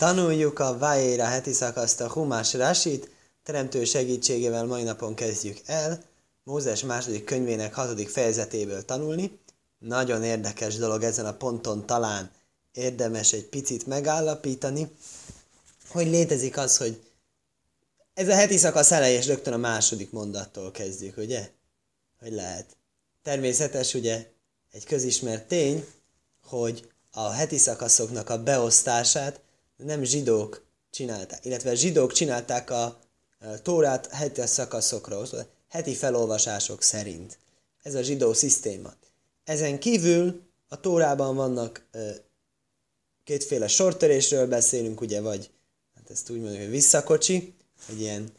Tanuljuk a Vájéra heti szakaszt a Humás Rasit, teremtő segítségével mai napon kezdjük el, Mózes második könyvének hatodik fejezetéből tanulni. Nagyon érdekes dolog ezen a ponton talán érdemes egy picit megállapítani, hogy létezik az, hogy ez a heti szakasz eleje, és rögtön a második mondattól kezdjük, ugye? Hogy lehet. Természetes, ugye, egy közismert tény, hogy a heti szakaszoknak a beosztását nem zsidók csinálták, illetve zsidók csinálták a Tórát heti szakaszokra, heti felolvasások szerint. Ez a zsidó szisztéma. Ezen kívül a Tórában vannak kétféle sortörésről beszélünk, ugye, vagy hát ezt úgy mondjuk, hogy visszakocsi, egy ilyen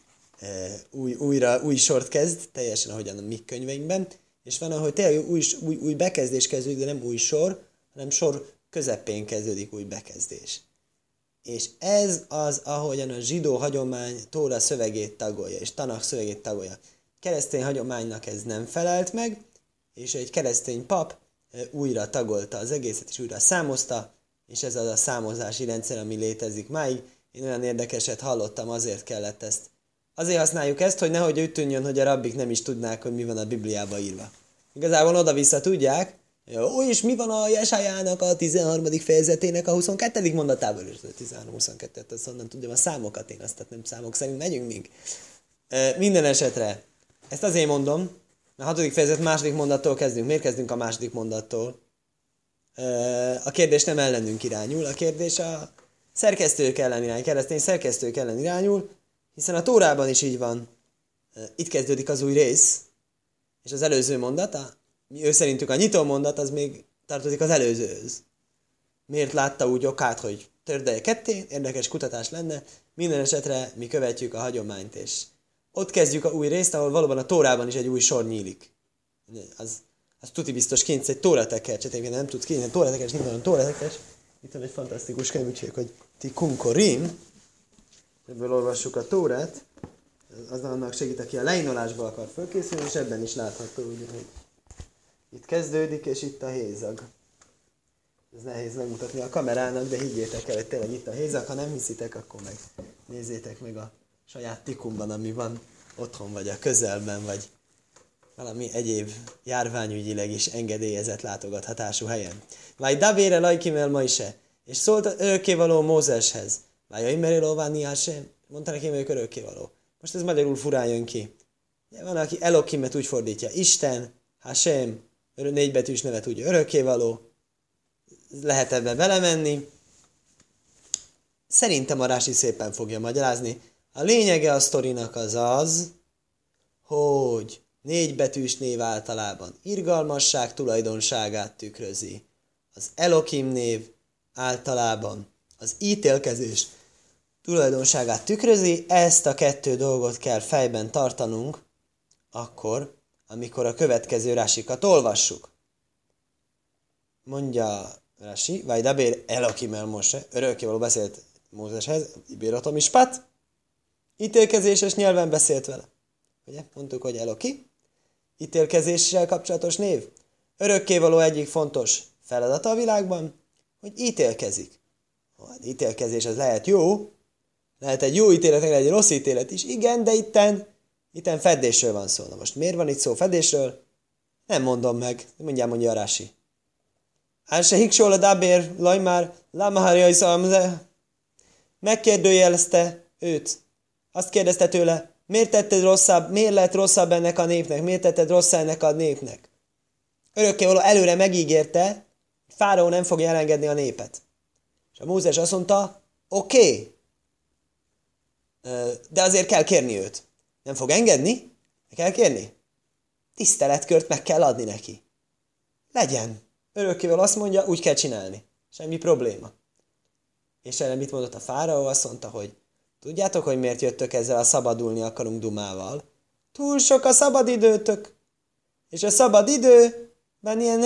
új, újra, új sort kezd, teljesen ahogyan a mi könyveinkben, és van, ahogy tényleg új, új, új bekezdés kezdődik, de nem új sor, hanem sor közepén kezdődik új bekezdés. És ez az, ahogyan a zsidó hagyomány Tóra szövegét tagolja, és Tanach szövegét tagolja. Keresztény hagyománynak ez nem felelt meg, és egy keresztény pap újra tagolta az egészet, és újra számozta, és ez az a számozási rendszer, ami létezik máig. Én olyan érdekeset hallottam, azért kellett ezt. Azért használjuk ezt, hogy nehogy úgy tűnjön, hogy a rabbik nem is tudnák, hogy mi van a Bibliában írva. Igazából oda-vissza tudják, jó, és mi van a Jesájának a 13. fejezetének a 22. mondatában? És a 13-22, azt onnan tudjam a számokat, én azt tehát nem számok szerint megyünk még. Minden esetre, ezt azért mondom, a hatodik fejezet második mondattól kezdünk. Miért kezdünk a második mondattól? A kérdés nem ellenünk irányul, a kérdés a szerkesztők ellen irányul, keresztény szerkesztők ellen irányul, hiszen a Tórában is így van. Itt kezdődik az új rész, és az előző mondata, ő szerintük a nyitó mondat az még tartozik az előzőhöz. Miért látta úgy okát, hogy tördeje ketté, érdekes kutatás lenne, minden esetre mi követjük a hagyományt, és ott kezdjük a új részt, ahol valóban a tórában is egy új sor nyílik. Az, az tuti biztos kénysz egy tóratekercs, tehát nem tudsz kényelni, tóratekercs, nincs olyan tóratekercs. Itt van egy fantasztikus könyv, hogy ti kunkorim, ebből olvassuk a tórát, az annak segít, aki a leinolásba akar fölkészülni, és ebben is látható, ugye, hogy itt kezdődik, és itt a hézag. Ez nehéz megmutatni a kamerának, de higgyétek el, hogy tényleg itt a hézag. Ha nem hiszitek, akkor meg nézzétek meg a saját tikumban, ami van otthon, vagy a közelben, vagy valami egyéb járványügyileg is engedélyezett látogathatású helyen. Vagy Davére lajkimel ma is és szólt örökkévaló Mózeshez. Vagy Imeré Lóváni sem, mondta neki, hogy örökkévaló. Most ez magyarul furán jön ki. Van, aki Elokimet úgy fordítja, Isten, Hashem, négybetűs nevet úgy örökkévaló, lehet ebbe belemenni. Szerintem a Rási szépen fogja magyarázni. A lényege a sztorinak az az, hogy négy betűs név általában irgalmasság tulajdonságát tükrözi. Az Elokim név általában az ítélkezés tulajdonságát tükrözi, ezt a kettő dolgot kell fejben tartanunk, akkor, amikor a következő rásikat olvassuk. Mondja Rasi, vagy Dabér Elokim el Mose, örökkévaló beszélt Mózeshez, Ibératom ispat, ítélkezéses nyelven beszélt vele. Ugye, mondtuk, hogy Eloki, ítélkezéssel kapcsolatos név. Örökkévaló egyik fontos feladata a világban, hogy ítélkezik. Hát ítélkezés az lehet jó, lehet egy jó ítélet, lehet egy rossz ítélet is, igen, de itten Itten fedésről van szó. Na most miért van itt szó fedésről? Nem mondom meg. Mindjárt mondja a Rási. Ál se hiksol a dabér, lajmár, lámahárja is Megkérdőjelezte őt. Azt kérdezte tőle, miért tetted rosszabb, miért lett rosszabb ennek a népnek, miért tetted rossz ennek a népnek? Örökkévaló előre megígérte, Fáraó nem fogja elengedni a népet. És a Mózes azt mondta, oké, okay, de azért kell kérni őt. Nem fog engedni? Meg kell kérni? Tiszteletkört meg kell adni neki. Legyen. Örökkével azt mondja, úgy kell csinálni. Semmi probléma. És erre mit mondott a fáraó? Azt mondta, hogy tudjátok, hogy miért jöttök ezzel a szabadulni akarunk dumával? Túl sok a szabad időtök. És a szabad időben ilyen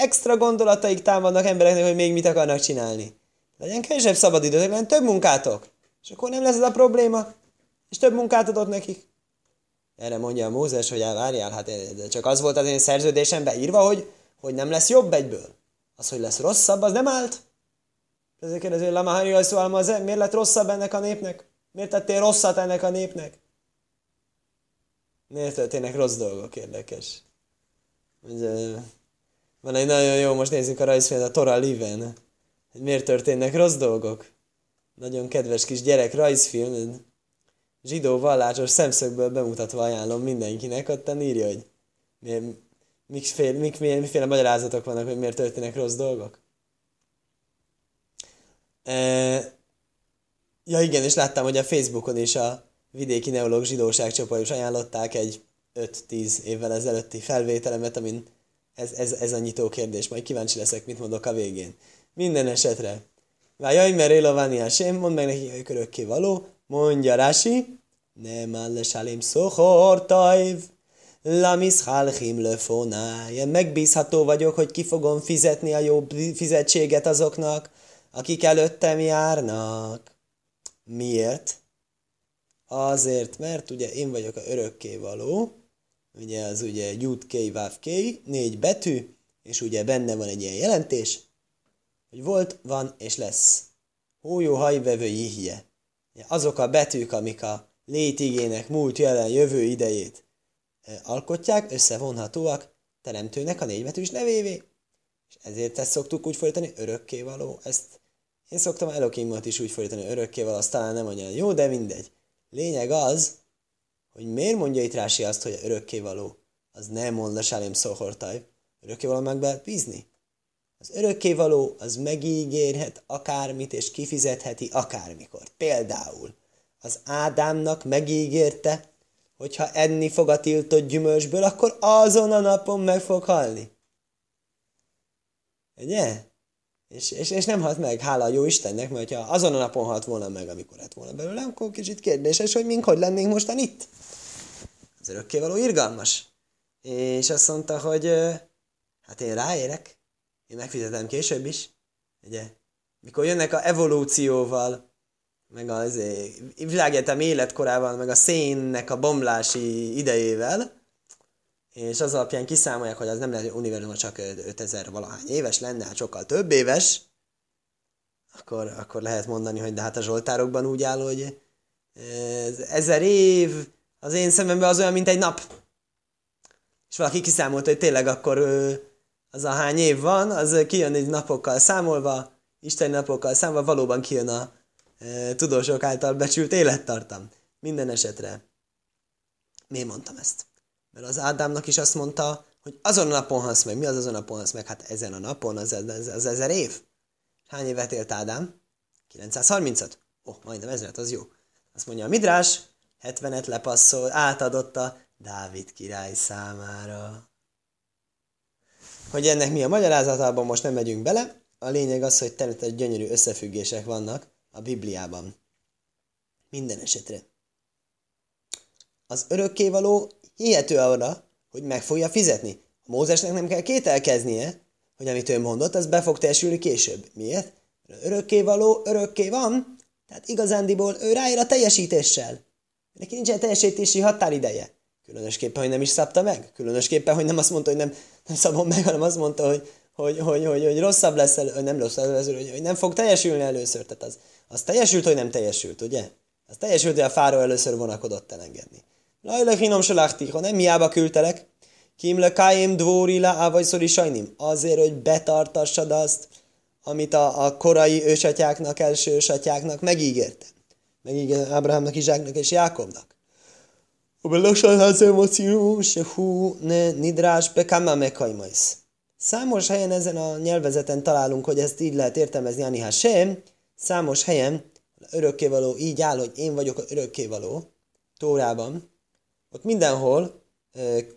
extra gondolataik támadnak embereknek, hogy még mit akarnak csinálni. Legyen kevesebb szabad időtök, legyen több munkátok. És akkor nem lesz ez a probléma. És több munkát adott nekik. Erre mondja a Mózes, hogy várjál, hát de csak az volt az én szerződésemben írva, hogy, hogy nem lesz jobb egyből. Az, hogy lesz rosszabb, az nem állt. Ezért kérdezi, hogy Lama Hari miért lett rosszabb ennek a népnek? Miért tettél rosszat ennek a népnek? Miért történnek rossz dolgok? Érdekes. Van egy nagyon jó, most nézzük a rajzfilmet, a Tora Liven. Miért történnek rossz dolgok? Nagyon kedves kis gyerek rajzfilm. Zsidó vallásos szemszögből bemutatva ajánlom mindenkinek, ott írja, hogy miért, miféle, miféle, miféle magyarázatok vannak, hogy miért történnek rossz dolgok. E, ja igen, és láttam, hogy a Facebookon is a vidéki neológ zsidóság csoport is ajánlották egy 5-10 évvel ezelőtti felvételemet, amin ez, ez, ez a nyitó kérdés. Majd kíváncsi leszek, mit mondok a végén. Minden esetre. Vájaj, mert élovani a sem, mondd meg neki, hogy örökké való. Mondja Rási, nem áll sálém szohor tajv. Lamis halchim lefonáj. Megbízható vagyok, hogy ki fogom fizetni a jó fizetséget azoknak, akik előttem járnak. Miért? Azért, mert ugye én vagyok a örökké való, ugye az ugye Vav K, négy betű, és ugye benne van egy ilyen jelentés, hogy volt, van és lesz. Hójó hajvevő jihje. Azok a betűk, amik a létigének múlt, jelen, jövő idejét alkotják, összevonhatóak teremtőnek a négybetűs nevévé. És ezért ezt szoktuk úgy fordítani, örökkévaló. Ezt én szoktam Elokimot is úgy fordítani, örökkévaló, az talán nem olyan jó, de mindegy. Lényeg az, hogy miért mondja itt Rási azt, hogy örökkévaló, az nem mond le Sálém Szohortaj, örökkévaló meg be bízni. Az örökkévaló az megígérhet akármit, és kifizetheti akármikor. Például az Ádámnak megígérte, hogy ha enni fog a tiltott gyümölcsből, akkor azon a napon meg fog halni. Ugye? És, és, és nem halt meg, hála a jó Istennek, mert ha azon a napon halt volna meg, amikor lett volna belőle, akkor kicsit kérdéses, hogy mink hogy lennénk mostan itt. Az örökkévaló irgalmas. És azt mondta, hogy hát én ráérek, én megfizetem később is, ugye? Mikor jönnek a evolúcióval, meg az világegyetem életkorával, meg a szénnek a bomlási idejével, és az alapján kiszámolják, hogy az nem lehet, hogy univerzum csak 5000 valahány éves lenne, hát sokkal több éves, akkor, akkor lehet mondani, hogy de hát a Zsoltárokban úgy áll, hogy ezer év az én szememben az olyan, mint egy nap. És valaki kiszámolta, hogy tényleg akkor az a hány év van, az kijön egy napokkal számolva, Isten napokkal számolva, valóban kijön a e, tudósok által becsült élettartam. Minden esetre. Miért mondtam ezt? Mert az Ádámnak is azt mondta, hogy azon a napon halsz meg. Mi az azon a napon halsz meg? Hát ezen a napon, az, az, az ezer év. Hány évet élt Ádám? 930-at. Ó, oh, majdnem ezeret, az jó. Azt mondja a Midrás, 70-et lepasszol, átadotta Dávid király számára. Hogy ennek mi a magyarázatában most nem megyünk bele, a lényeg az, hogy természetesen gyönyörű összefüggések vannak a Bibliában. Minden esetre. Az örökkévaló hihető arra, hogy meg fogja fizetni. A Mózesnek nem kell kételkeznie, hogy amit ő mondott, az be fog teljesülni később. Miért? Mert örökkévaló örökké van, tehát igazándiból ő ráér a teljesítéssel. Neki nincsen teljesítési határideje. Különösképpen, hogy nem is szabta meg. Különösképpen, hogy nem azt mondta, hogy nem, nem szabom meg, hanem azt mondta, hogy, hogy, hogy, hogy, hogy rosszabb lesz, elő, nem rosszabb lesz, hogy, hogy nem fog teljesülni először. Tehát az, az teljesült, hogy nem teljesült, ugye? Az teljesült, hogy a fáró először vonakodott elengedni. Lajla hinom ha nem hiába küldtelek, kim le káim dvóri la ávajszori sajnim. Azért, hogy betartassad azt, amit a, a korai ősatyáknak, első ősatyáknak megígérte. Megígérte Ábrahámnak, Izsáknak és Jákobnak. Számos helyen ezen a nyelvezeten találunk, hogy ezt így lehet értelmezni, Ani sem. Számos helyen örökkévaló így áll, hogy én vagyok a örökkévaló, Tórában. Ott mindenhol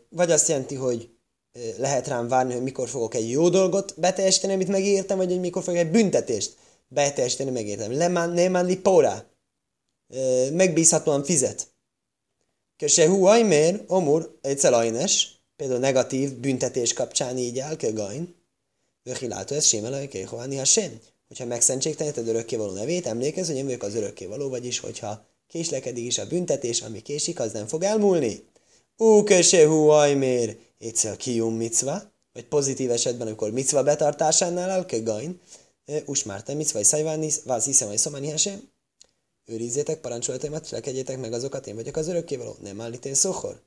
vagy azt jelenti, hogy lehet rám várni, hogy mikor fogok egy jó dolgot beteljesíteni, amit megértem, vagy hogy mikor fogok egy büntetést beteljesíteni, megértem. Lemán, nemán li póra. Megbízhatóan fizet. Köse hu ajmér, omur, egyszer ajnes, például negatív büntetés kapcsán így áll, gain. Vöhiláltó ez sémel, hogy kéhoáni sem. Hogyha megszentségteleníted örökkévaló nevét, emlékezz, hogy én vagyok az örökkévaló, vagyis hogyha késlekedik is a büntetés, ami késik, az nem fog elmúlni. Ú, köse hu ajmér, egyszer kium micva, vagy pozitív esetben, amikor micva betartásánál áll, gain. Usmárte, mitzvai szájváni, váz hiszem, hogy szomani hasem. Őrizzétek parancsolataimat, cselekedjétek meg azokat, én vagyok az örökkévaló. Nem állít én szóhor.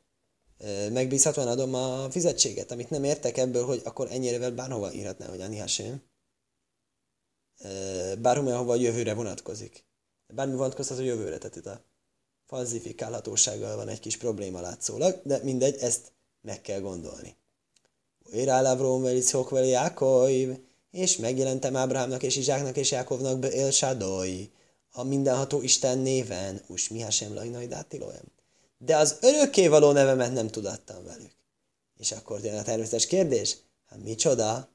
Megbízhatóan adom a fizetséget, amit nem értek ebből, hogy akkor ennyirevel bárhova írhatná, hogy Ani Hashem. Bárhova a jövőre vonatkozik. Bármi vonatkozhat a jövőre, tehát itt a falzifikálhatósággal van egy kis probléma látszólag, de mindegy, ezt meg kell gondolni. Érál Avrom Velitzhok veli Jákob, és megjelentem Ábrahámnak és Izsáknak és Jákovnak El Shaddai, a mindenható Isten néven, us mi hasem lajnai dátiloem. De az örökkévaló nevemet nem tudattam velük. És akkor jön a természetes kérdés, hát micsoda?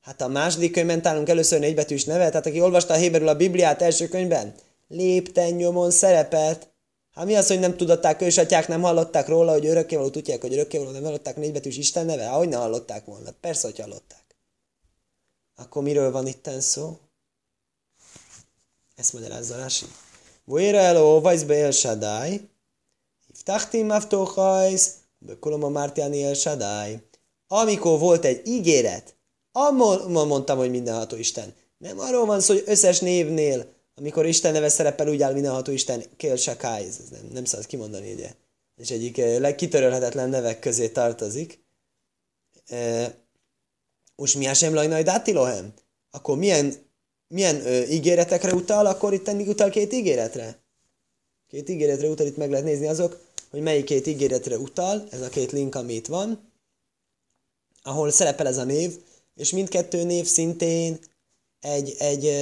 Hát a második könyvben találunk először négybetűs nevet, tehát aki olvasta a Héberül a Bibliát első könyvben, lépten nyomon szerepelt. Hát mi az, hogy nem tudatták ősatyák, nem hallották róla, hogy örökkévaló tudják, hogy örökkévaló nem hallották négybetűs Isten neve? Ahogy ne hallották volna. Persze, hogy hallották. Akkor miről van itten szó? Ezt magyarázza Rási. Vojra eló, vajzbe el Shaddai, Iftachtim maftochajsz, bekolom a Mártiáni el Shaddai. Amikor volt egy ígéret, Amon mondtam, hogy mindenható Isten. Nem arról van szó, hogy összes névnél, amikor Isten neve szerepel, úgy áll mindenható Isten, Kél Sakai, ez nem, nem szabad kimondani, ugye. És egyik eh, legkitörölhetetlen nevek közé tartozik. Most mi sem lajnai dátilohem? Akkor milyen, milyen ö, ígéretekre utal? Akkor itt utal két ígéretre. Két ígéretre utal, itt meg lehet nézni azok, hogy melyik két ígéretre utal, ez a két link, ami itt van, ahol szerepel ez a név, és mindkettő név szintén egy, egy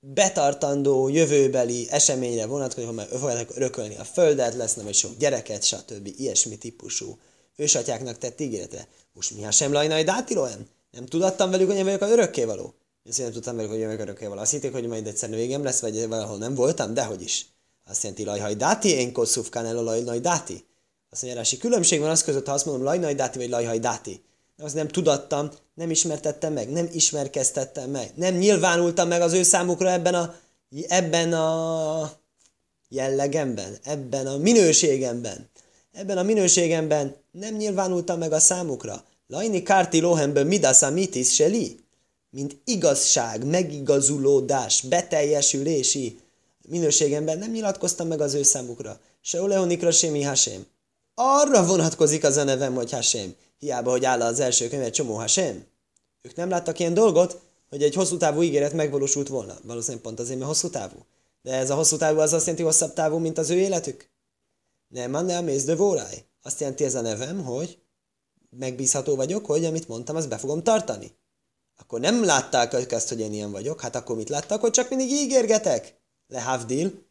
betartandó jövőbeli eseményre vonatkozik, hogy fogják örökölni a földet, lesz nem egy sok gyereket, stb. ilyesmi típusú ősatyáknak tett ígéretre. Most mi sem lajnai dátiloem? Nem tudattam velük, hogy én vagyok az örökkévaló. Én nem tudtam velük, hogy örökkévaló. Azt hitték, hogy majd egyszer végem lesz, vagy valahol nem voltam, dehogy is. Azt jelenti lajhaj dáti, én kosszufkán el a lajnai dáti. Azt mondja, különbség van az között, ha azt mondom lajnai dáti, vagy lajhaj dáti azt nem tudattam, nem ismertettem meg, nem ismerkeztettem meg, nem nyilvánultam meg az ő számukra ebben a, ebben a jellegemben, ebben a minőségemben. Ebben a minőségemben nem nyilvánultam meg a számukra. Lajni kárti lohemből midasza mitis seli, mint igazság, megigazulódás, beteljesülési minőségemben nem nyilatkoztam meg az ő számukra. Se oleonikra mi hasém. Arra vonatkozik az a nevem, hogy hasém. Hiába, hogy áll az első könyv egy csomó hasem. Ők nem láttak ilyen dolgot, hogy egy hosszú távú ígéret megvalósult volna. Valószínűleg pont azért, mert hosszú távú. De ez a hosszú távú az azt jelenti hosszabb távú, mint az ő életük? Nem, nem mész de vóráj. Azt jelenti ez a nevem, hogy megbízható vagyok, hogy amit mondtam, azt be fogom tartani. Akkor nem látták ezt, hogy én ilyen vagyok, hát akkor mit láttak, hogy csak mindig ígérgetek? Le havdil.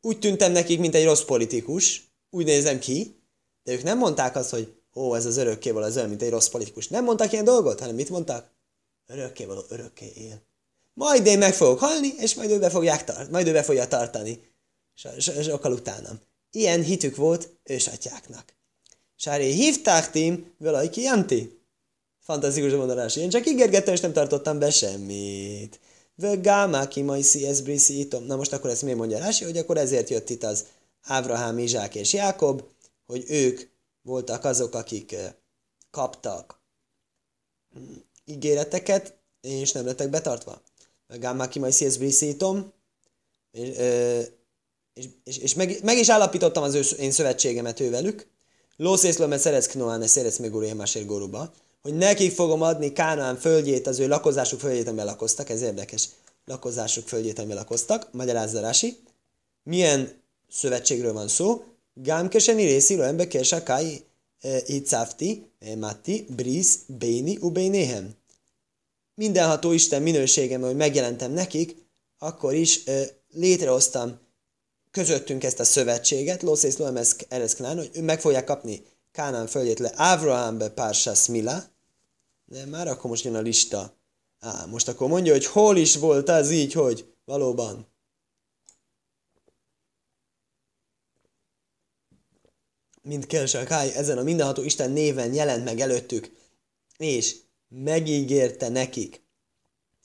Úgy tűntem nekik, mint egy rossz politikus. Úgy nézem ki. De ők nem mondták azt, hogy ó, ez az örökkévaló, az olyan, mint egy rossz politikus. Nem mondtak ilyen dolgot, hanem mit mondtak? Örökkévaló, örökké él. Majd én meg fogok halni, és majd ő be, fogják tart, majd ő be fogja tartani. Sokkal utánam. Ilyen hitük volt ősatyáknak. Sáré hívták tím, velaj kianti. Fantasztikus a mondanás. Én csak ígérgettem, és nem tartottam be semmit. Vögámá ki majd szíjeszbriszi Na most akkor ezt miért mondja Rási, hogy akkor ezért jött itt az Ábrahám, Izsák és Jákob, hogy ők voltak azok, akik kaptak hm, ígéreteket, és nem lettek betartva. Gamma ki majd szítom, és, és, és, és meg, meg, is állapítottam az ő, én szövetségemet ővelük, Lószészlöm, mert szeretsz Knoán, szeretsz még Másér Góruba, hogy nekik fogom adni Kánaán földjét, az ő lakozásuk földjét, amiben lakoztak, ez érdekes, lakozásuk földjét, amiben lakoztak, magyarázza Rási. Milyen szövetségről van szó? Gámkeseni részéről ember kesakai eh, icáfti, eh, matti, bris, béni, ubénéhem. Mindenható Isten minőségem, hogy megjelentem nekik, akkor is eh, létrehoztam közöttünk ezt a szövetséget, Lószész Loemesz Ereszklán, hogy meg fogják kapni Kánán földjét le Ávrahám be Pársás Mila, de már akkor most jön a lista. Á, most akkor mondja, hogy hol is volt az így, hogy valóban mint Kelsakai, ezen a mindenható Isten néven jelent meg előttük, és megígérte nekik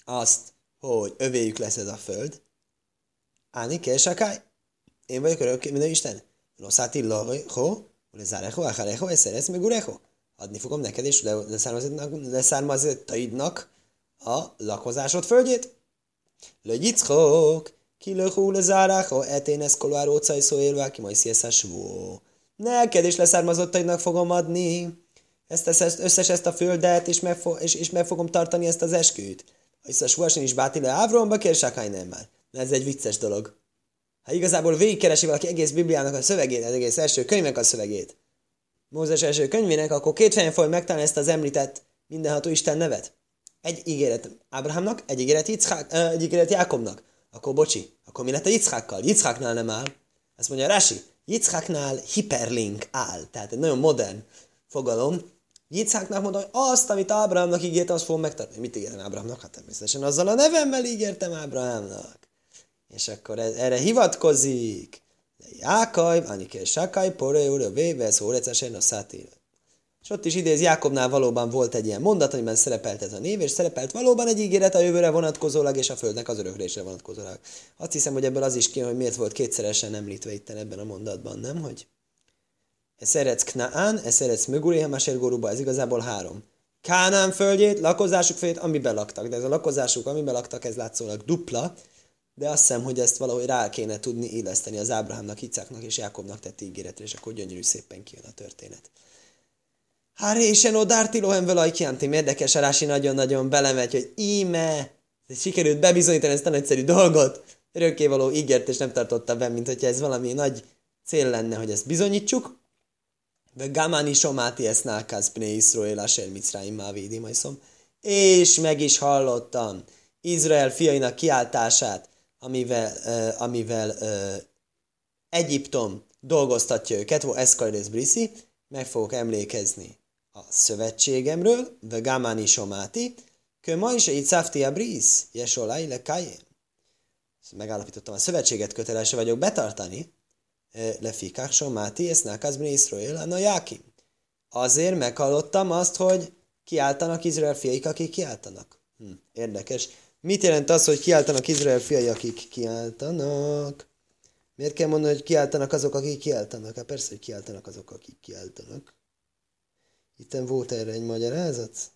azt, hogy övéjük lesz ez a föld. Áni Kelsakai, én vagyok örökké minden Isten. Noszáti laho, lezáreho, achareho, eszeresz meg ureho. Adni fogom neked és leszármazottaidnak a lakozásod földjét. Le Yitzchok, kilöhú le záráha, etén ez kolár ócai szó élve, ki majd svó. Neked is leszármazottaidnak fogom adni ezt, ezt, összes ezt a földet, és meg, és, és meg fogom tartani ezt az esküt. Vissza Suasin is báti le Ávromba, kérsákány nem már. Ez egy vicces dolog. Ha igazából végigkeresi valaki egész Bibliának a szövegét, az egész első könyvnek a szövegét, Mózes első könyvének, akkor két fejen fog megtalálni ezt az említett mindenható Isten nevet. Egy ígéret Ábrahámnak, egy ígéret, Yitzhak, egy ígéret Jákobnak. Akkor bocsi, akkor mi lett a Yitzhakkal? Yitzhaknál nem áll. Ezt mondja Rási, Yitzhaknál hiperlink áll. Tehát egy nagyon modern fogalom. Yitzhaknak mondta, hogy azt, amit Ábrahámnak ígértem, azt fogom megtartani. Mit ígértem Ábrahámnak? Hát természetesen azzal a nevemmel ígértem Ábrahámnak. És akkor erre hivatkozik. Jákaj, Aniké Sakai, Pore, Ure, Véve, Szórecesen, a Szátír. És ott is idéz, Jákobnál valóban volt egy ilyen mondat, amiben szerepelt ez a név, és szerepelt valóban egy ígéret a jövőre vonatkozólag, és a földnek az öröklésre vonatkozólag. Azt hiszem, hogy ebből az is ki, hogy miért volt kétszeresen említve itt ebben a mondatban, nem? Hogy Eszerec Knaán, Eszerec Möguré, Hamásér Goruba, ez igazából három. Kánán földjét, lakozásuk földjét, amiben laktak. De ez a lakozásuk, amiben laktak, ez látszólag dupla, de azt hiszem, hogy ezt valahogy rá kéne tudni éleszteni az Ábrahámnak, Icáknak és Jákobnak tett ígéretre, és akkor gyönyörű szépen kijön a történet. Hári és en odártilóhem vele kiantim. Érdekes, Rási nagyon-nagyon belemegy, hogy íme, sikerült bebizonyítani ezt a nagyszerű dolgot, örökkévaló ígért, és nem tartotta be, mint hogyha ez valami nagy cél lenne, hogy ezt bizonyítsuk. De Gamani Somáti ezt nákász Bne Iszroel Asher Mitzraim Mávidi majszom. És meg is hallottam Izrael fiainak kiáltását, amivel, uh, amivel uh, Egyiptom dolgoztatja őket, vo Eszkajrész Briszi, meg fogok emlékezni a szövetségemről, de Gamani Somáti, kő ma is egy szafti a brisz, jesolai le kajem. Megállapítottam, a szövetséget kötelese vagyok betartani, lefikák Somáti, ezt nákazbni Iszrael, a Jákim. Azért meghallottam azt, hogy kiáltanak Izrael fiaik, akik kiáltanak. Hm, érdekes. Mit jelent az, hogy kiáltanak Izrael fiai, akik kiáltanak? Miért kell mondani, hogy kiáltanak azok, akik kiáltanak? Hát persze, hogy kiáltanak azok, akik kiáltanak. Itten volt erre egy magyarázat?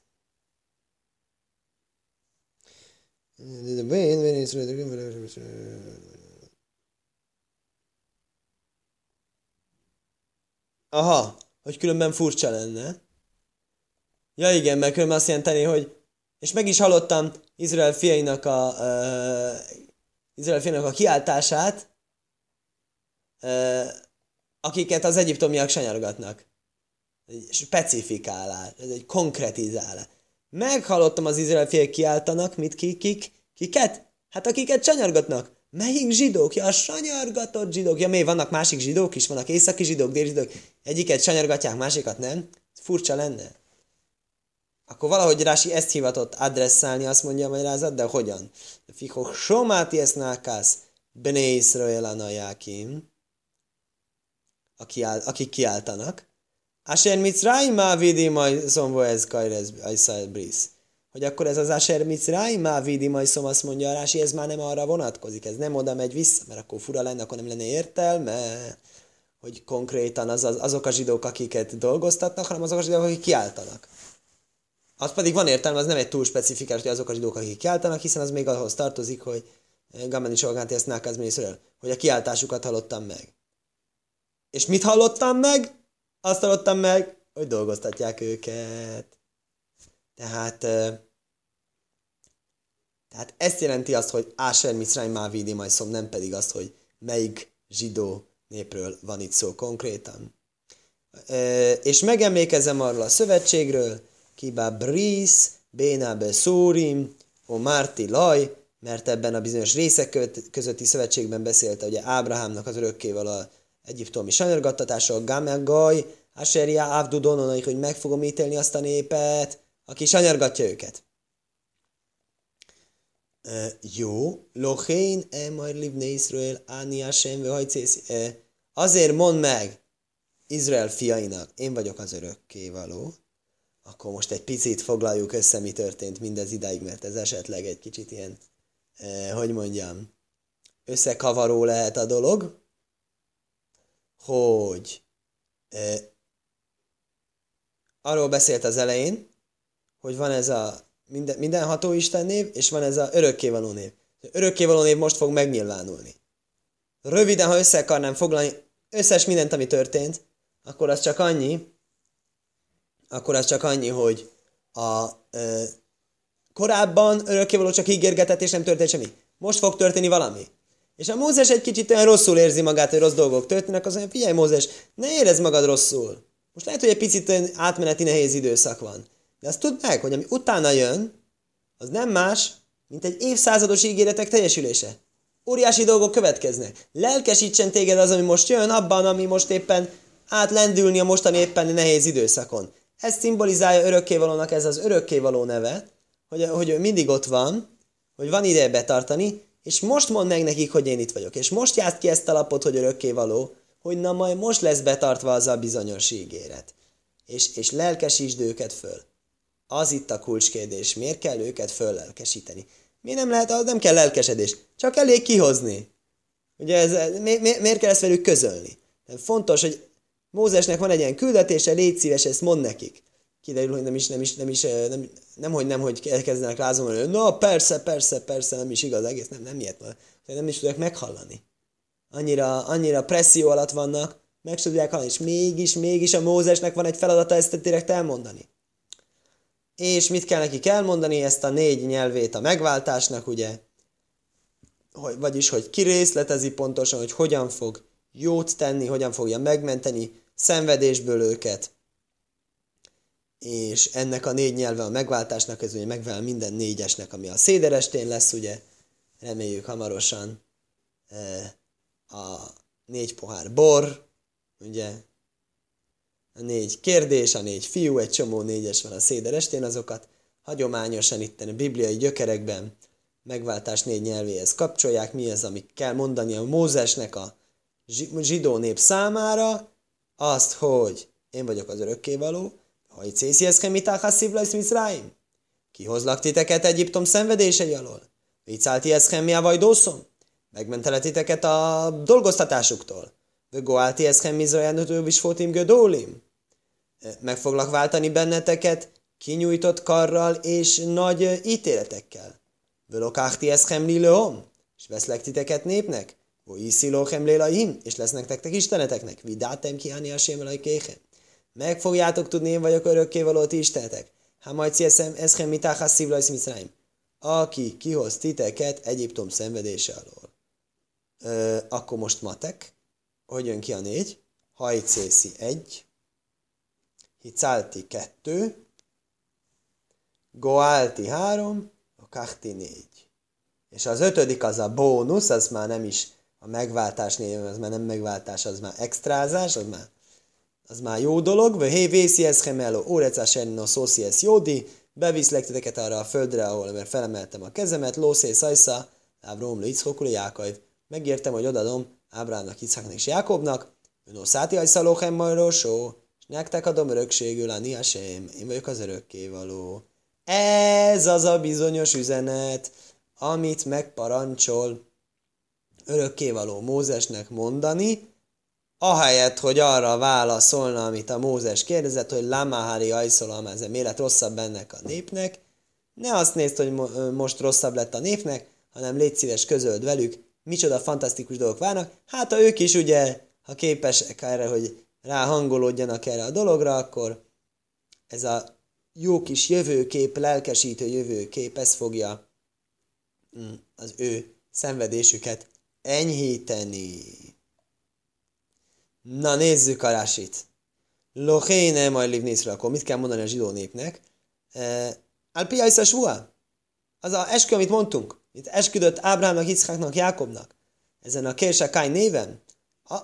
Aha, hogy különben furcsa lenne. Ja igen, mert különben azt jelenteni, hogy és meg is hallottam Izrael fiainak a uh, Izrael fiainak a kiáltását, uh, akiket az egyiptomiak sanyargatnak egy specifikálás, ez egy konkretizálás. Meghallottam az izrael fiek kiáltanak, mit kik, kik, kiket? Hát akiket sanyargatnak. Melyik zsidók? Ja, a sanyargatott zsidók. Ja, mi vannak másik zsidók is? Vannak északi zsidók, déli zsidók. Egyiket sanyargatják, másikat nem? Ez furcsa lenne. Akkor valahogy Rási ezt hivatott adresszálni, azt mondja a magyarázat, de hogyan? Fikok somáti esznákász, bene Israel anajákim, akik kiáltanak, Asher Mitzrayim vidi majd szomvo ez kajrez. Hogy akkor ez az Asher Mitzrayim vidi majd szom, azt mondja Rási, ez már nem arra vonatkozik, ez nem oda megy vissza, mert akkor fura lenne, akkor nem lenne értelme, hogy konkrétan az, az, azok a zsidók, akiket dolgoztatnak, hanem azok a zsidók, akik kiáltanak. Az pedig van értelme, az nem egy túl specifikus, hogy azok a zsidók, akik kiáltanak, hiszen az még ahhoz tartozik, hogy Gamani Solgánti ezt nákazmészről, hogy a kiáltásukat hallottam meg. És mit hallottam meg? azt hallottam meg, hogy dolgoztatják őket. Tehát, tehát ezt jelenti azt, hogy Asher Mitzrayim Mávidi Majszom, nem pedig azt, hogy melyik zsidó népről van itt szó konkrétan. És megemlékezem arról a szövetségről, Kiba Bris, Bénábe Szórim, O Márti Laj, mert ebben a bizonyos részek közötti szövetségben beszélte ugye Ábrahámnak az örökkéval a egyiptomi sanyargattatása, Gamegaj, Aseria Avdu Dononaik, hogy meg fogom ítélni azt a népet, aki sanyargatja őket. Uh, jó, Lochén, e majd livne Israel, Áni Hashem, hajcész. Uh, azért mond meg Izrael fiainak, én vagyok az örökkévaló, akkor most egy picit foglaljuk össze, mi történt mindez idáig, mert ez esetleg egy kicsit ilyen, uh, hogy mondjam, összekavaró lehet a dolog hogy e, arról beszélt az elején, hogy van ez a minden, mindenható Isten név, és van ez a örökkévaló név. Örökkévaló név most fog megnyilvánulni. Röviden, ha össze akarnám foglalni összes mindent, ami történt, akkor az csak annyi, akkor az csak annyi, hogy a ö, korábban örökkévaló csak ígérgetett, és nem történt semmi. Most fog történni valami. És a Mózes egy kicsit olyan rosszul érzi magát, hogy rossz dolgok történnek, az mondja, figyelj Mózes, ne érezd magad rosszul. Most lehet, hogy egy picit átmeneti nehéz időszak van. De azt tudd meg, hogy ami utána jön, az nem más, mint egy évszázados ígéretek teljesülése. Óriási dolgok következnek. Lelkesítsen téged az, ami most jön, abban, ami most éppen átlendülni a mostani éppen nehéz időszakon. Ez szimbolizálja örökkévalónak ez az örökkévaló neve, hogy, hogy mindig ott van, hogy van ideje betartani, és most mond meg nekik, hogy én itt vagyok. És most járt ki ezt a lapot, hogy örökkévaló, hogy na majd most lesz betartva az a bizonyos ígéret. És, és lelkesítsd őket föl. Az itt a kulcskérdés. Miért kell őket föllelkesíteni? Mi nem lehet, az nem kell lelkesedés. Csak elég kihozni. Ugye ez, mi, mi, miért kell ezt velük közölni? Fontos, hogy Mózesnek van egy ilyen küldetése, légy szíves, ezt mond nekik. Kiderül, hogy nem is, nem is, nem is, nem, nem hogy nem, hogy elkezdenek lázolni, na persze, persze, persze, nem is igaz, egész nem, nem ilyet, nem is tudják meghallani. Annyira, annyira presszió alatt vannak, meg tudják hallani, és mégis, mégis a Mózesnek van egy feladata ezt direkt elmondani. És mit kell nekik elmondani? Ezt a négy nyelvét a megváltásnak, ugye? Hogy, vagyis, hogy kirészletezi pontosan, hogy hogyan fog jót tenni, hogyan fogja megmenteni szenvedésből őket. És ennek a négy nyelve a megváltásnak, ez ugye megvel minden négyesnek, ami a széderestén lesz, ugye? Reméljük hamarosan e, a négy pohár bor, ugye? a négy kérdés, a négy fiú, egy csomó négyes van a széder estén, azokat hagyományosan itt a bibliai gyökerekben megváltás négy nyelvéhez kapcsolják, mi az, amit kell mondani a Mózesnek a zsidó nép számára, azt, hogy én vagyok az örökkévaló, hogy cészihez kemitáha szívlajsz miszráim. Kihozlak titeket Egyiptom szenvedései alól. Vicálti eszkemmia vagy dószom. Megmentelek titeket a dolgoztatásuktól. Vögoálti eszkem mizrajánatő visfótim gödólim meg foglak váltani benneteket kinyújtott karral és nagy ítéletekkel. Völokáhti eszhem lilőom, és veszlek titeket népnek, Voiszilóchem lélaim, és lesznek tektek isteneteknek, vidátem ki a sémelai kéhem. Meg fogjátok tudni, én vagyok örökkévaló ti istenetek. Ha majd cieszem eszhem mitáhás szívlajsz miszráim. Aki kihoz titeket Egyiptom szenvedése alól. Ö, akkor most matek. Hogy jön ki a négy? Hajcészi egy, Hicálti kettő, Goálti három, a Kahti négy. És az ötödik az a bónusz, az már nem is a megváltás név, az már nem megváltás, az már extrázás, az már, az már jó dolog. Ve hé vészi ez hemelo, órecás enno szószi ez jódi, beviszlek titeket arra a földre, ahol mert felemeltem a kezemet, lószé szajsza, Ábróm Lichokul Jákaiv. Megértem, hogy odadom Ábrámnak, Itzháknak és Jákobnak, Önó száti ajszalóhem majd nektek adom örökségül a Niasém, én vagyok az örökkévaló. Ez az a bizonyos üzenet, amit megparancsol örökkévaló Mózesnek mondani, ahelyett, hogy arra válaszolna, amit a Mózes kérdezett, hogy Lamáhári ajszolam, ez miért rosszabb ennek a népnek, ne azt nézd, hogy most rosszabb lett a népnek, hanem légy szíves közöld velük, micsoda fantasztikus dolgok várnak. Hát ha ők is ugye, ha képesek erre, hogy ráhangolódjanak erre a dologra, akkor ez a jó kis jövőkép, lelkesítő jövőkép, ez fogja mm, az ő szenvedésüket enyhíteni. Na nézzük a rásit. Lochéne majd livnészre, akkor mit kell mondani a zsidó népnek? Alpia is a Az a eskü, amit mondtunk. Itt esküdött Ábrámnak, Iszháknak, Jákobnak. Ezen a Kérsakány néven.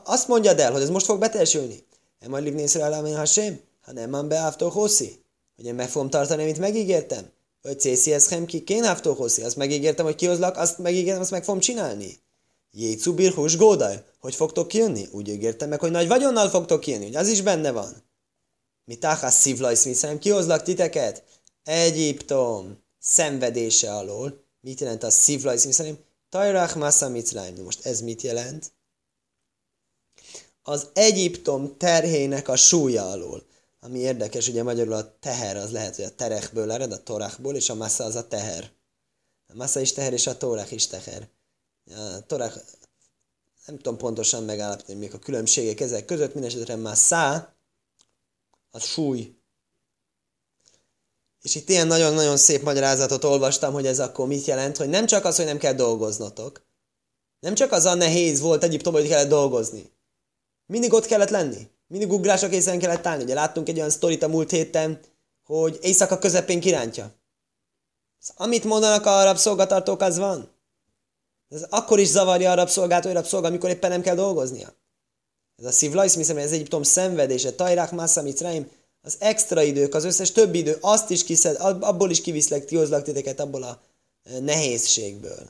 azt mondjad el, hogy ez most fog beteljesülni. Em majd livni Israel ha sem, ha nem van beáftó. Hogy én meg fogom tartani, amit megígértem. Vagy cészi ez hem ki kén áftó hoszi. Azt megígértem, hogy kihozlak, azt megígértem, azt meg fogom csinálni. Jécu birhus gódaj. Hogy fogtok kijönni? Úgy ígértem meg, hogy nagy vagyonnal fogtok kijönni. Hogy az is benne van. Mi táhász szívlajsz, mi kihozlak titeket? Egyiptom szenvedése alól. Mit jelent a szívlajsz, mi szerint? Tajrach massa Most ez mit jelent? az Egyiptom terhének a súlya alól. Ami érdekes, ugye magyarul a teher az lehet, hogy a terekből ered, a torachból, és a massa az a teher. A Massa is teher, és a Tórach is teher. A Tórach, nem tudom pontosan megállapítani, még a különbségek ezek között, mindesetre Massa, a súly. És itt ilyen nagyon-nagyon szép magyarázatot olvastam, hogy ez akkor mit jelent, hogy nem csak az, hogy nem kell dolgoznotok, nem csak az a nehéz volt Egyiptomban, hogy kellett dolgozni. Mindig ott kellett lenni. Mindig ugrásra készen kellett állni. Ugye láttunk egy olyan sztorit a múlt héten, hogy éjszaka közepén kirántja. Amit mondanak a rabszolgatartók, az van. Ez akkor is zavarja a rabszolgát, vagy rabszolga, amikor éppen nem kell dolgoznia. Ez a szívlajsz, hiszem, ez Egyiptom szenvedése, tajrák, massa, mitzraim, az extra idők, az összes többi idő, azt is kiszed, abból is kiviszlek, kihozlak titeket abból a e, nehézségből.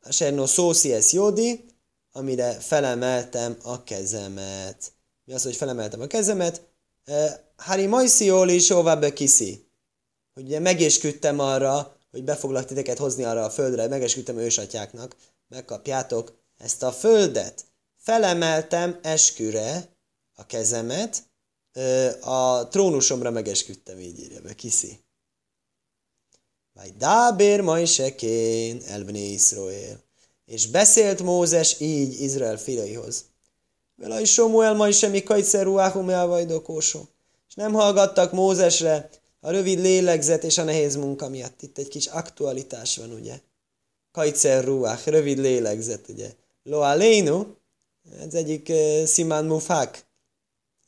A Sernó szósziesz jódi, amire felemeltem a kezemet. Mi az, hogy felemeltem a kezemet? E, Hari Majsziól is óvá kiszi. Hogy ugye megésküdtem arra, hogy be foglak titeket hozni arra a földre, megesküdtem ősatyáknak, megkapjátok ezt a földet. Felemeltem esküre a kezemet, a trónusomra megesküdtem, így írja be, kiszi. Vagy dábér majsekén elbni Iszroél. És beszélt Mózes így Izrael fiaihoz. Vela is Somuel mai semmi kajszerú elvajdokósó. És nem hallgattak Mózesre a rövid lélegzet és a nehéz munka miatt. Itt egy kis aktualitás van, ugye? Kajcer ruach, rövid lélegzet, ugye? Lo alénu, ez egyik uh, Simán Mufák,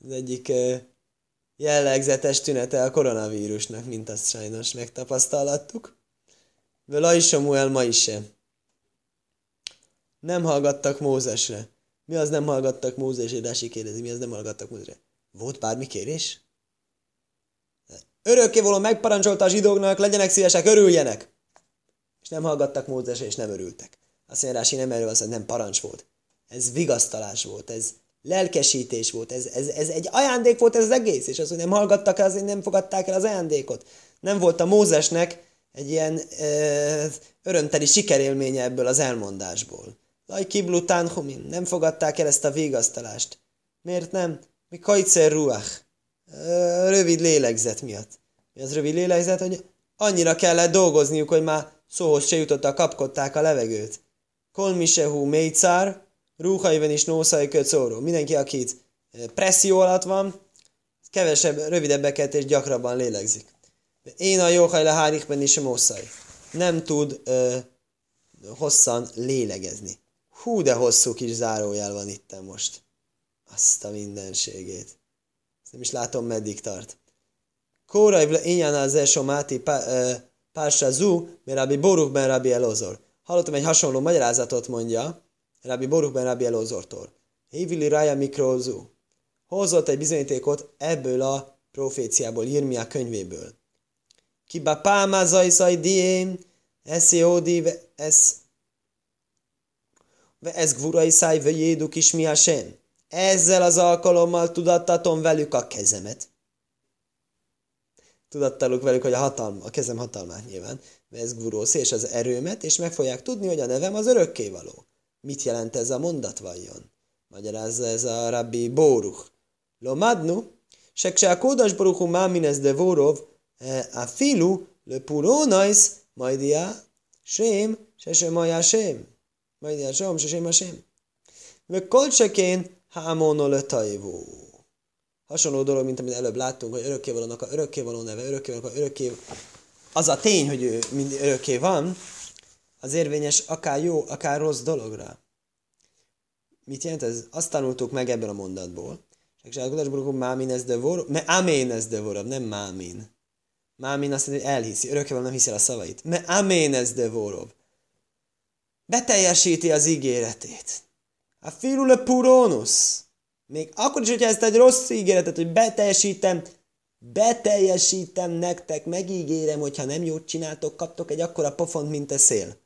az egyik uh, jellegzetes tünete a koronavírusnak, mint azt sajnos megtapasztalattuk. Vela is Samuel ma is sem. Nem hallgattak Mózesre. Mi az nem hallgattak Mózesre? Rási kérdezi, mi az nem hallgattak Mózesre? Volt bármi kérés? Örökkévaló megparancsolta a zsidóknak, legyenek szívesek, örüljenek! Nem hallgattak Mózesre, és nem örültek. Azt mondja, Rási nem erről az, nem parancs volt. Ez vigasztalás volt, ez lelkesítés volt, ez, ez, ez egy ajándék volt ez az egész, és az, hogy nem hallgattak el, azért nem fogadták el az ajándékot. Nem volt a Mózesnek egy ilyen ö, örömteli sikerélménye ebből az elmondásból. Laj kiblu tanhumin, nem fogadták el ezt a végasztalást. Miért nem? Mi kajcer ruach, rövid lélegzet miatt. Mi az rövid lélegzet, hogy annyira kellett dolgozniuk, hogy már szóhoz se jutottak, kapkodták a levegőt. Kolmisehu mécár, Rúhaiven is nószai köcóró. Mindenki, aki itt presszió alatt van, kevesebb, rövidebbeket és gyakrabban lélegzik. Én a jóhaj lehárikben is mószai. Nem tud ö, hosszan lélegezni. Hú, de hosszú kis zárójel van itt most. Azt a mindenségét. Ezt nem is látom, meddig tart. Kóraj éjján az első máti pársa mert Rabbi Boruk ben Rabbi Elozor. Hallottam egy hasonló magyarázatot, mondja, Rabbi Boruk ben Rabbi Elozortól. Hívili Raya Mikrozu. Hozott egy bizonyítékot ebből a proféciából, Irmia könyvéből. Kiba páma zajszaj diém, eszi ódi, ez ez gvurai száj jéduk is mi. Ezzel az alkalommal tudattatom velük a kezemet. Tudattaluk velük, hogy a, hatalm, a kezem hatalmát nyilván, ez gvurósz és az erőmet, és meg fogják tudni, hogy a nevem az örökkévaló. Mit jelent ez a mondat vajon? Magyarázza ez a rabbi Bóruch. Lomadnu, se kse a kódas Boruchu máminez de vorov, e, a filu le purónajsz, majdia, sém, se se majá sém. Majdia sém, se sem a sém. Ve kolcsekén hámono le tajvó. Hasonló dolog, mint amit előbb láttunk, hogy örökkévalónak a örökkévaló neve, örökkévalónak a örökké... Az a tény, hogy ő mind örökké van, az érvényes akár jó, akár rossz dologra. Mit jelent ez? Azt tanultuk meg ebből a mondatból. És a Baruch mámin ez de vor, me amén ez de vorab, nem mámin. Mámin azt mondja, hogy elhiszi, örökké nem hiszi a szavait. Me amén ez de vorab. Beteljesíti az ígéretét. A filule purónusz. Még akkor is, hogyha ezt egy rossz ígéretet, hogy beteljesítem, beteljesítem nektek, megígérem, hogyha nem jót csináltok, kaptok egy akkora pofont, mint a szél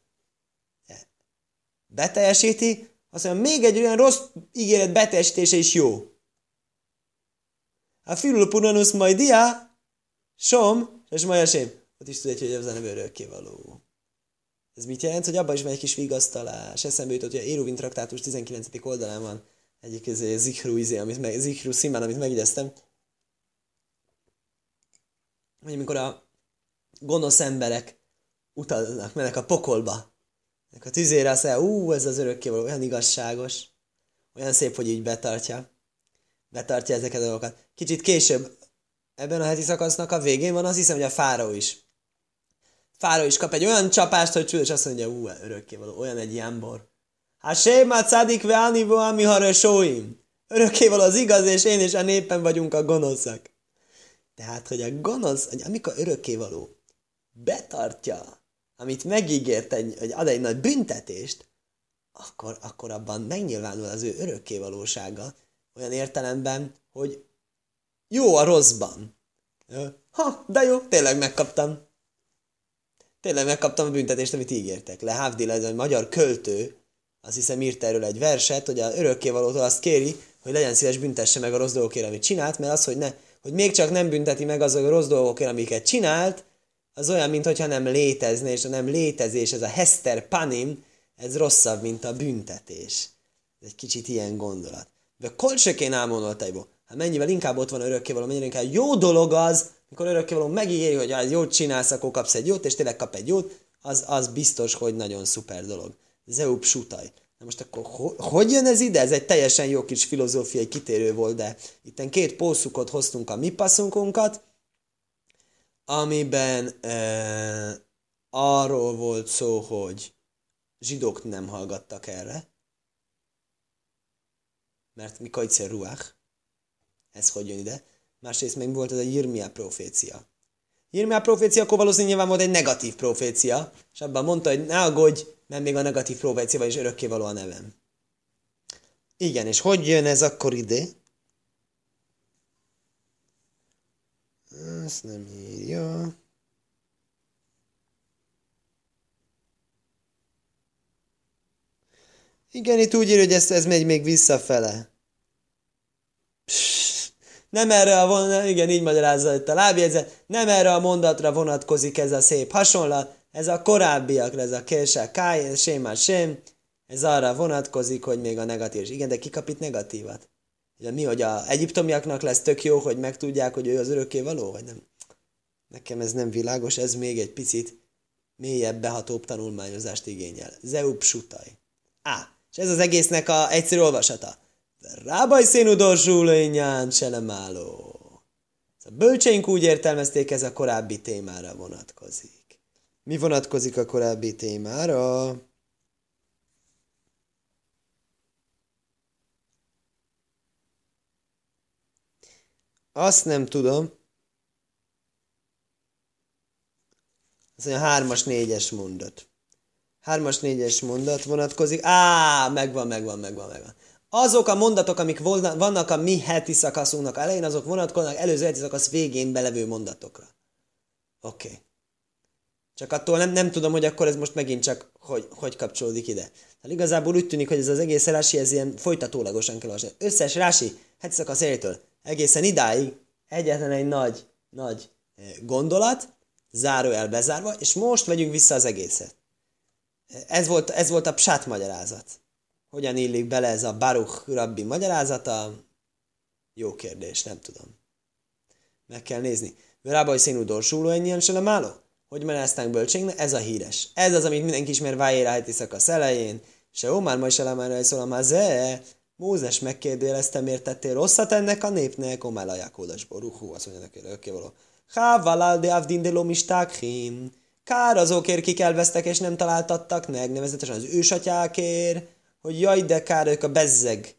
beteljesíti, azt mondja, még egy olyan rossz ígéret beteljesítése is jó. A filul puranus majd dia, som, és majd sem. Ott is tudja, hogy ez a neve örökkévaló. Ez mit jelent, hogy abban is van egy kis vigasztalás. Eszembe jutott, hogy a Éruvin traktátus 19. oldalán van egyik ez Zikhru izé, amit meg, Zikhru Szimán, amit megjegyeztem. Hogy amikor a gonosz emberek utaznak, mennek a pokolba. Mennek a tüzére, azt mondja, ú, ez az örökkévaló olyan igazságos, olyan szép, hogy így betartja. Betartja ezeket a dolgokat. Kicsit később, ebben a heti szakasznak a végén van, azt hiszem, hogy a fáró is. Fáró is kap egy olyan csapást, hogy csúlyos azt mondja, ú, örökkévaló, olyan egy jámbor. Hát sémá cádik válni ami harra sóim. Örökkévaló az igaz, és én és a népen vagyunk a gonoszak. Tehát, hogy a gonosz, hogy amikor örökkévaló betartja, amit megígért, egy, hogy ad egy nagy büntetést, akkor, akkor abban megnyilvánul az ő örökkévalósága, olyan értelemben, hogy jó a rosszban. Ha, de jó, tényleg megkaptam. Tényleg megkaptam a büntetést, amit ígértek. Le Havdil, ez egy magyar költő, azt hiszem írt erről egy verset, hogy a örökkévalótól azt kéri, hogy legyen szíves büntesse meg a rossz dolgokért, amit csinált, mert az, hogy, ne, hogy még csak nem bünteti meg azok a rossz dolgokért, amiket csinált, az olyan, mintha nem létezne, és a nem létezés, ez a Hester Panim, ez rosszabb, mint a büntetés. Ez egy kicsit ilyen gondolat. De kolcsekén ámonoltaiból. Hát mennyivel inkább ott van örökkévaló, mennyire inkább jó dolog az, mikor örökkévaló megígéri, hogy ha jót csinálsz, akkor kapsz egy jót, és tényleg kap egy jót, az, az biztos, hogy nagyon szuper dolog. Zeup sutaj. Na most akkor ho- hogy jön ez ide? Ez egy teljesen jó kis filozófiai kitérő volt, de itt két pószukot hoztunk a mi passzunkunkat, amiben e, arról volt szó, hogy zsidók nem hallgattak erre, mert mikor egyszer ruach, ez hogy jön ide, másrészt meg volt ez a Jirmia profécia. Jirmia profécia akkor valószínűleg nyilván volt egy negatív profécia, és abban mondta, hogy ne aggódj, mert még a negatív proféciával is örökkévaló a nevem. Igen, és hogy jön ez akkor ide? Ezt nem írja. Igen, itt úgy írja, hogy ez, ez megy még visszafele. Psz, nem erre a vonat, igen, így magyarázza itt a lábjegyzet, nem erre a mondatra vonatkozik ez a szép hasonlat, ez a korábbiakra, ez a kérse, káj, sém, ez arra vonatkozik, hogy még a negatív. Igen, de ki kap itt negatívat? Ugye mi, hogy a egyiptomiaknak lesz tök jó, hogy megtudják, hogy ő az örökké való, vagy nem? Nekem ez nem világos, ez még egy picit mélyebb, behatóbb tanulmányozást igényel. Zeup sutaj. Á, és ez az egésznek a egyszerű olvasata. Rábaj szénú dorzsúlényán selemáló. A bölcseink úgy értelmezték, ez a korábbi témára vonatkozik. Mi vonatkozik a korábbi témára? Azt nem tudom. Ez mondja, hármas, négyes mondat. Hármas, négyes mondat vonatkozik. Á, megvan, megvan, megvan, megvan. Azok a mondatok, amik vannak a mi heti szakaszunknak elején, azok vonatkoznak előző heti szakasz végén belevő mondatokra. Oké. Okay. Csak attól nem, nem tudom, hogy akkor ez most megint csak hogy, hogy kapcsolódik ide. Tehát igazából úgy tűnik, hogy ez az egész rási, ez ilyen folytatólagosan kell olvasni. Összes rási heti szakasz elétől egészen idáig egyetlen egy nagy, nagy gondolat, zárójel bezárva, és most megyünk vissza az egészet. Ez volt, ez volt a psát magyarázat. Hogyan illik bele ez a Baruch rabbi magyarázata? Jó kérdés, nem tudom. Meg kell nézni. Rábaj színú dorsúló ennyien se lemáló? Hogy meneztánk bölcségnek? Ez a híres. Ez az, amit mindenki ismer Vájérájti szakasz elején. Se Omar majd se lemára szól a. Mózes megkérdőjelezte, miért tettél rosszat ennek a népnek? Omar lajakódas boruhú, azt mondja neki, oké, való. Hávalál de avdin de lomistákhin. Kár azokért, kik elvesztek és nem találtattak meg, nevezetesen az ősatyákért, hogy jaj, de kár, ők a bezzeg,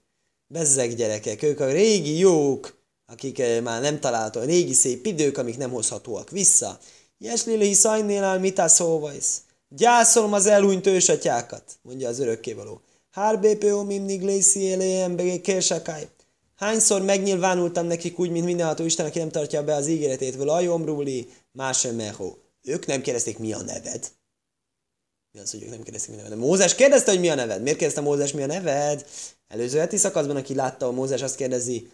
bezzeg gyerekek, ők a régi jók, akik eh, már nem találtak, régi szép idők, amik nem hozhatóak vissza. Ilyes lili szajnél mit szóvajsz? Gyászolom az elhunyt ősatyákat, mondja az örökkévaló. Hár BPO mimnig lészi élén kérsakáj. Hányszor megnyilvánultam nekik úgy, mint mindenható Isten, aki nem tartja be az ígéretét, völajom rúli, más. Ők nem kérdezték, mi a neved. Mi az, hogy ők nem kérdezték, mi a neved. Mózes kérdezte, hogy mi a neved. Miért kérdezte Mózes, mi a neved? Előző heti szakaszban, aki látta, a Mózes azt kérdezi,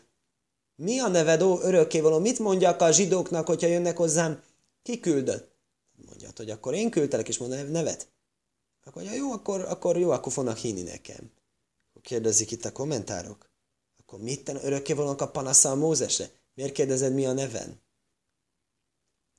mi a neved, ó, örökkévaló? Mit mondjak a zsidóknak, hogyha jönnek hozzám? Ki küldött? Mondja, hogy akkor én küldtelek, és mondom nevet. Akkor mondja, jó, akkor, akkor jó, akkor fognak hinni nekem. Akkor kérdezik itt a kommentárok. Akkor mit örökkévalónak a panasza a Mózesre? Miért kérdezed, mi a neven?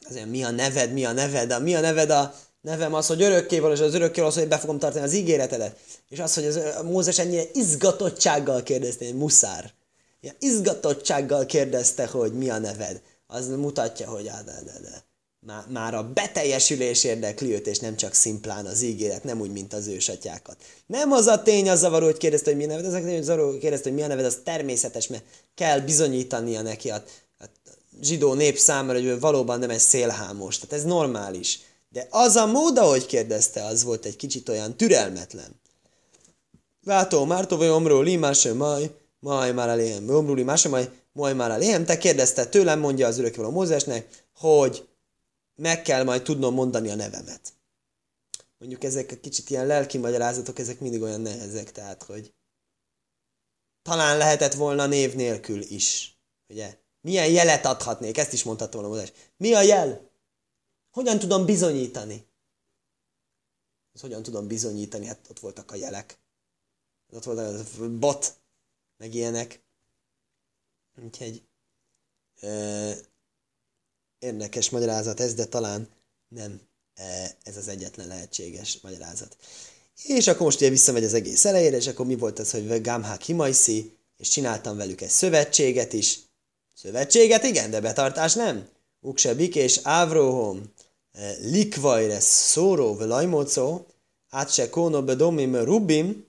Azért mi a neved, mi a neved, a, mi a neved a nevem az, hogy örökkéval, és az örökkéval az, hogy be fogom tartani az ígéretedet. És az, hogy az, a Mózes ennyire izgatottsággal kérdezte, muszár. Ilyen izgatottsággal kérdezte, hogy mi a neved. Az mutatja, hogy á, de, de, de. Már, a beteljesülés érdekli őt, és nem csak szimplán az ígéret, nem úgy, mint az ősatyákat. Nem az a tény az zavaró, hogy kérdezte, hogy mi a neved, az a tény, hogy zavaró kérdezte, hogy mi a neved, az természetes, mert kell bizonyítania neki a, a zsidó nép számára, hogy ő valóban nem egy szélhámos. Tehát ez normális. De az a mód, ahogy kérdezte, az volt egy kicsit olyan türelmetlen. Vátó, Mártó, vagy Omró, Limáse, Maj, Maj, már eléhem, Omró, Limáse, Maj, Maj, már eléhem. Te kérdezte tőlem, mondja az örökkévaló Mózesnek, hogy meg kell majd tudnom mondani a nevemet. Mondjuk ezek a kicsit ilyen lelki magyarázatok, ezek mindig olyan nehezek, tehát, hogy talán lehetett volna név nélkül is. Ugye? Milyen jelet adhatnék? Ezt is mondhatom volna Mózes. Mi a jel? Hogyan tudom bizonyítani? Ezt hogyan tudom bizonyítani? Hát ott voltak a jelek. Ott volt a bot, meg ilyenek. Úgyhogy érdekes magyarázat ez, de talán nem e, ez az egyetlen lehetséges magyarázat. És akkor most ugye visszamegy az egész elejére, és akkor mi volt az, hogy Gamhák Himaiszi, és csináltam velük egy szövetséget is. Szövetséget igen, de betartás nem. Uksebik és Ávróhom, e, Likvajre Szóró Velajmocó, Átse Kóno Bedomim Rubim,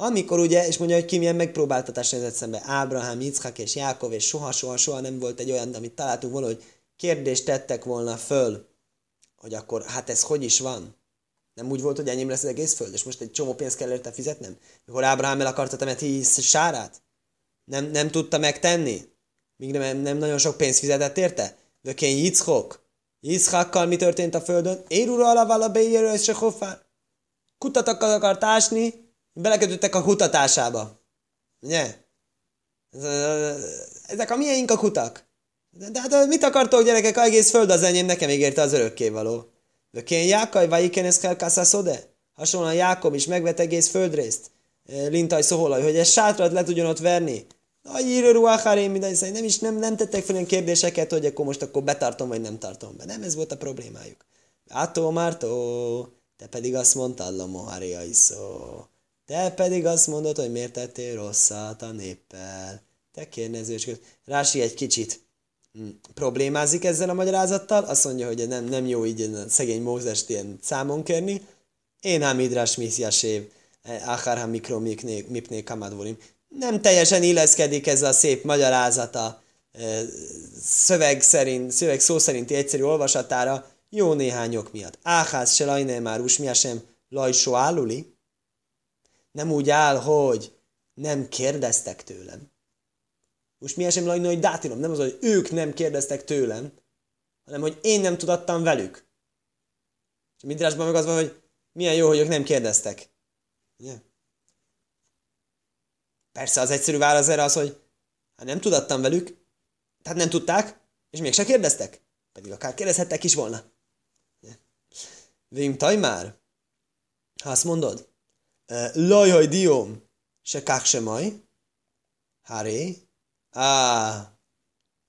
amikor ugye, és mondja, hogy ki milyen megpróbáltatás nézett szembe, Ábrahám, Yitzhak és Jákov, és soha, soha, soha nem volt egy olyan, amit találtunk volna, hogy kérdést tettek volna föl, hogy akkor hát ez hogy is van? Nem úgy volt, hogy enyém lesz az egész föld, és most egy csomó pénzt kell érte fizetnem? Mikor Ábrahám el akarta temetni sárát? Nem, nem tudta megtenni? Míg nem, nem nagyon sok pénzt fizetett érte? Vökén Yitzchok? Yitzchakkal mi történt a földön? Érura alavala beérő és se. Kutatak akart ásni, belekötöttek a kutatásába. Ugye? Ezek a miénk a kutak. De, de hát mit akartok gyerekek, a egész föld az enyém, nekem ígérte az örökkévaló. Vökén Jákaj, vagy iken ez szode? Hasonlóan Jákob is megvet egész földrészt. Lintaj szoholaj, hogy ez sátrat le tudjon ott verni. A írő ruáhárén minden nem is nem, nem tettek fel ilyen kérdéseket, hogy akkor most akkor betartom, vagy nem tartom be. Nem ez volt a problémájuk. Átó, Mártó, te pedig azt mondtad, Lomoharia iszó. Te pedig azt mondod, hogy miért tettél rosszat a néppel. Te kérdezős. Rási egy kicsit problémázik ezzel a magyarázattal, azt mondja, hogy nem, nem jó így a szegény Mózest ilyen számon kérni. Én ám idrás misziasév, akár ha mikro mipné kamadvolim. Nem teljesen illeszkedik ez a szép magyarázata e, szöveg, szerint, szöveg szó szerinti egyszerű olvasatára, jó néhány ok miatt. Áház se lajne már sem lajsó álluli. Nem úgy áll, hogy nem kérdeztek tőlem. Most mi esem lajna, hogy dátilom. Nem az, hogy ők nem kérdeztek tőlem, hanem hogy én nem tudattam velük. És Midrásban meg az van, hogy milyen jó, hogy ők nem kérdeztek. Ugye? Persze az egyszerű válasz erre az, hogy hát nem tudattam velük, tehát nem tudták, és mégsem kérdeztek. Pedig akár kérdezhettek is volna. Vim tajmár, ha azt mondod, lajaj dióm, se kák se maj, háré, Á,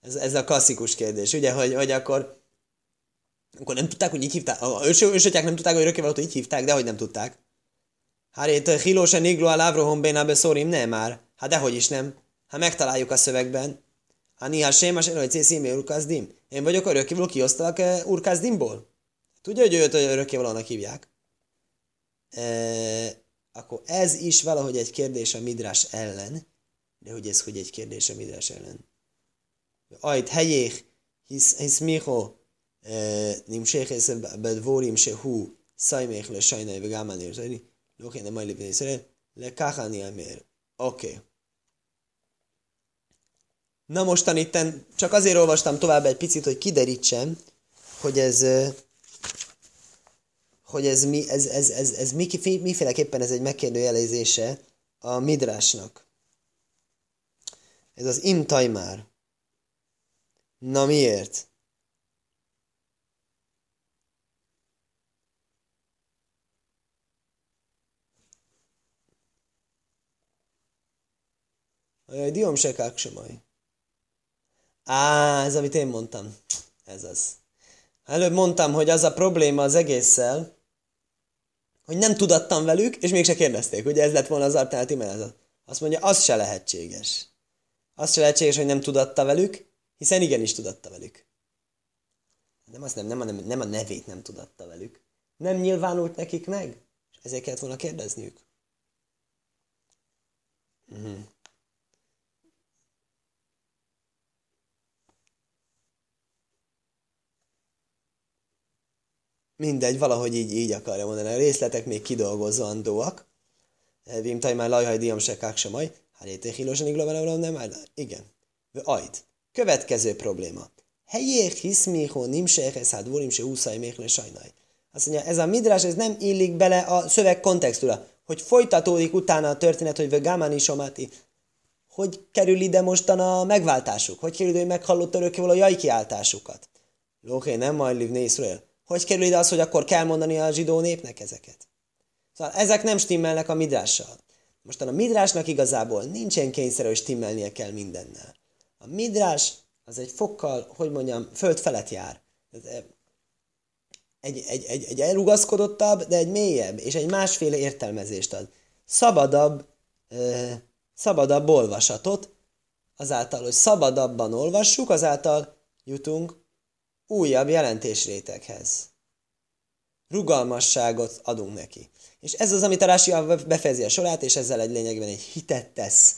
ez, ez a klasszikus kérdés, ugye, hogy, hogy akkor akkor nem tudták, hogy így hívták. A ősötyák nem tudták, hogy örökkévalót így hívták, de hogy nem tudták. Hárét hilóse niglo a lávrohom bénábe szórim, nem már. Hát dehogy is nem. Hát megtaláljuk a szövegben. Hát néha sémas hogy cészímé urkazdim. Én vagyok örökkévaló, kiosztalak eh, urkazdimból. Tudja, hogy őt örökkévalónak hívják? E, akkor ez is valahogy egy kérdés a midrás ellen, de hogy ez hogy egy kérdés a Midrás ellen? Ajt helyék, hisz, hisz miho, e, nimsek ez bedvorim se hú, szajmék le sajnai vegámán érzeni, lóké nem ajlépni észre, le káhani emér. Oké. Na mostan itten csak azért olvastam tovább egy picit, hogy kiderítsem, hogy ez e, hogy ez, mi, ez, ez, ez, ez, ez mi, miféleképpen ez egy megkérdőjelezése a midrásnak. Ez az imtajmár. Na miért? Ajaj, diom se kaksemaj. Á, ez amit én mondtam. Ez az. Előbb mondtam, hogy az a probléma az egésszel, hogy nem tudattam velük, és mégse kérdezték. Ugye ez lett volna az alternatív menezet. Azt mondja, az se lehetséges. Az se lehetséges, hogy nem tudatta velük, hiszen igenis tudatta velük. Nem, azt nem, nem, a, nem a nevét nem tudatta velük. Nem nyilvánult nekik meg, és ezért kellett volna kérdezniük. Uh-huh. Mindegy, valahogy így, így akarja mondani. A részletek még kidolgozandóak. Vim már lajhaj diam se Hárété hilosan nem áll. Igen. Ajt. Következő probléma. Helyé hiszmiho nimsehez hát vorim se úszaj méhle sajnaj. Azt mondja, ez a midrás, ez nem illik bele a szöveg kontextúra, hogy folytatódik utána a történet, hogy vegámani somati, hogy kerül ide mostan a megváltásuk, hogy kerül ide, hogy meghallott örökkéval a jajkiáltásukat. Lóké, nem majd livné Iszrael. Hogy kerül ide az, hogy akkor kell mondani a zsidó népnek ezeket? Szóval ezek nem stimmelnek a midrással. Most a midrásnak igazából nincsen kényszer, hogy stimmelnie kell mindennel. A midrás az egy fokkal, hogy mondjam, föld felett jár. Eh, egy, egy, egy, egy elrugaszkodottabb, de egy mélyebb, és egy másféle értelmezést ad. Szabadabb, ö, szabadabb olvasatot, azáltal, hogy szabadabban olvassuk, azáltal jutunk újabb jelentésréteghez. Rugalmasságot adunk neki. És ez az, amit a Rási befejezi a sorát, és ezzel egy lényegben egy hitet tesz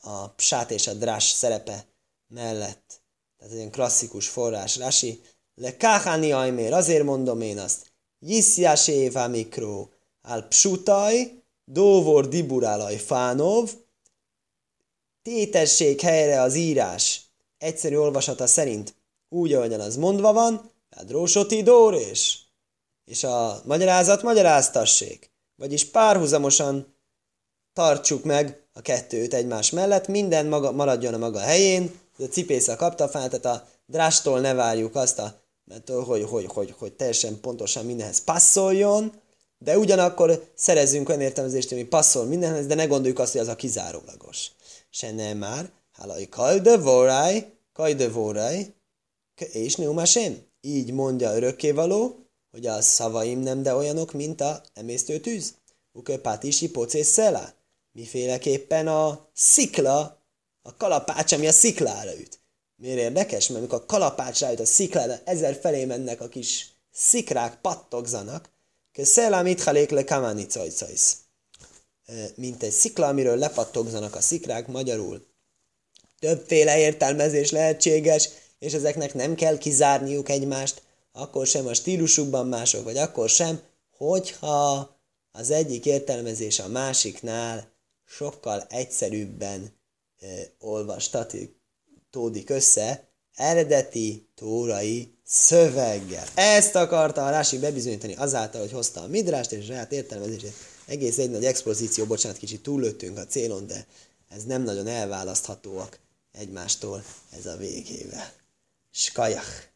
a psát és a drás szerepe mellett. Tehát egy ilyen klasszikus forrás Rási. Le káháni ajmér, azért mondom én azt. Jiszjáséva mikro, al psutaj, dóvor diburálaj fánov, tétesség helyre az írás egyszerű olvasata szerint úgy, ahogyan az mondva van, hát rósoti dórés, és a magyarázat magyaráztassék. Vagyis párhuzamosan tartsuk meg a kettőt egymás mellett, minden maga, maradjon a maga helyén, a cipésza kapta fel, tehát a drástól ne várjuk azt, a, mert, hogy, hogy, hogy, hogy teljesen pontosan mindenhez passzoljon, de ugyanakkor szerezzünk olyan értelmezést, ami passzol mindenhez, de ne gondoljuk azt, hogy az a kizárólagos. Se nem már, hálai kajde voráj, kajde voráj, és neumasén. Így mondja örökkévaló, hogy a szavaim nem de olyanok, mint a emésztő tűz. Uke patisi pocés szela. Miféleképpen a szikla, a kalapács, ami a sziklára üt. Miért érdekes? Mert amikor a kalapács rájut a sziklára, ezer felé mennek a kis szikrák, pattogzanak, Szela mit halék le kamani cajcajsz. Mint egy szikla, amiről lepattogzanak a szikrák, magyarul. Többféle értelmezés lehetséges, és ezeknek nem kell kizárniuk egymást, akkor sem a stílusukban mások, vagy akkor sem, hogyha az egyik értelmezés a másiknál sokkal egyszerűbben e, olvastatódik össze, eredeti tórai szöveggel. Ezt akarta a Rási bebizonyítani azáltal, hogy hozta a midrást és a saját értelmezését. Egész egy nagy expozíció, bocsánat, kicsit túllőttünk a célon, de ez nem nagyon elválaszthatóak egymástól ez a végével. Skajach.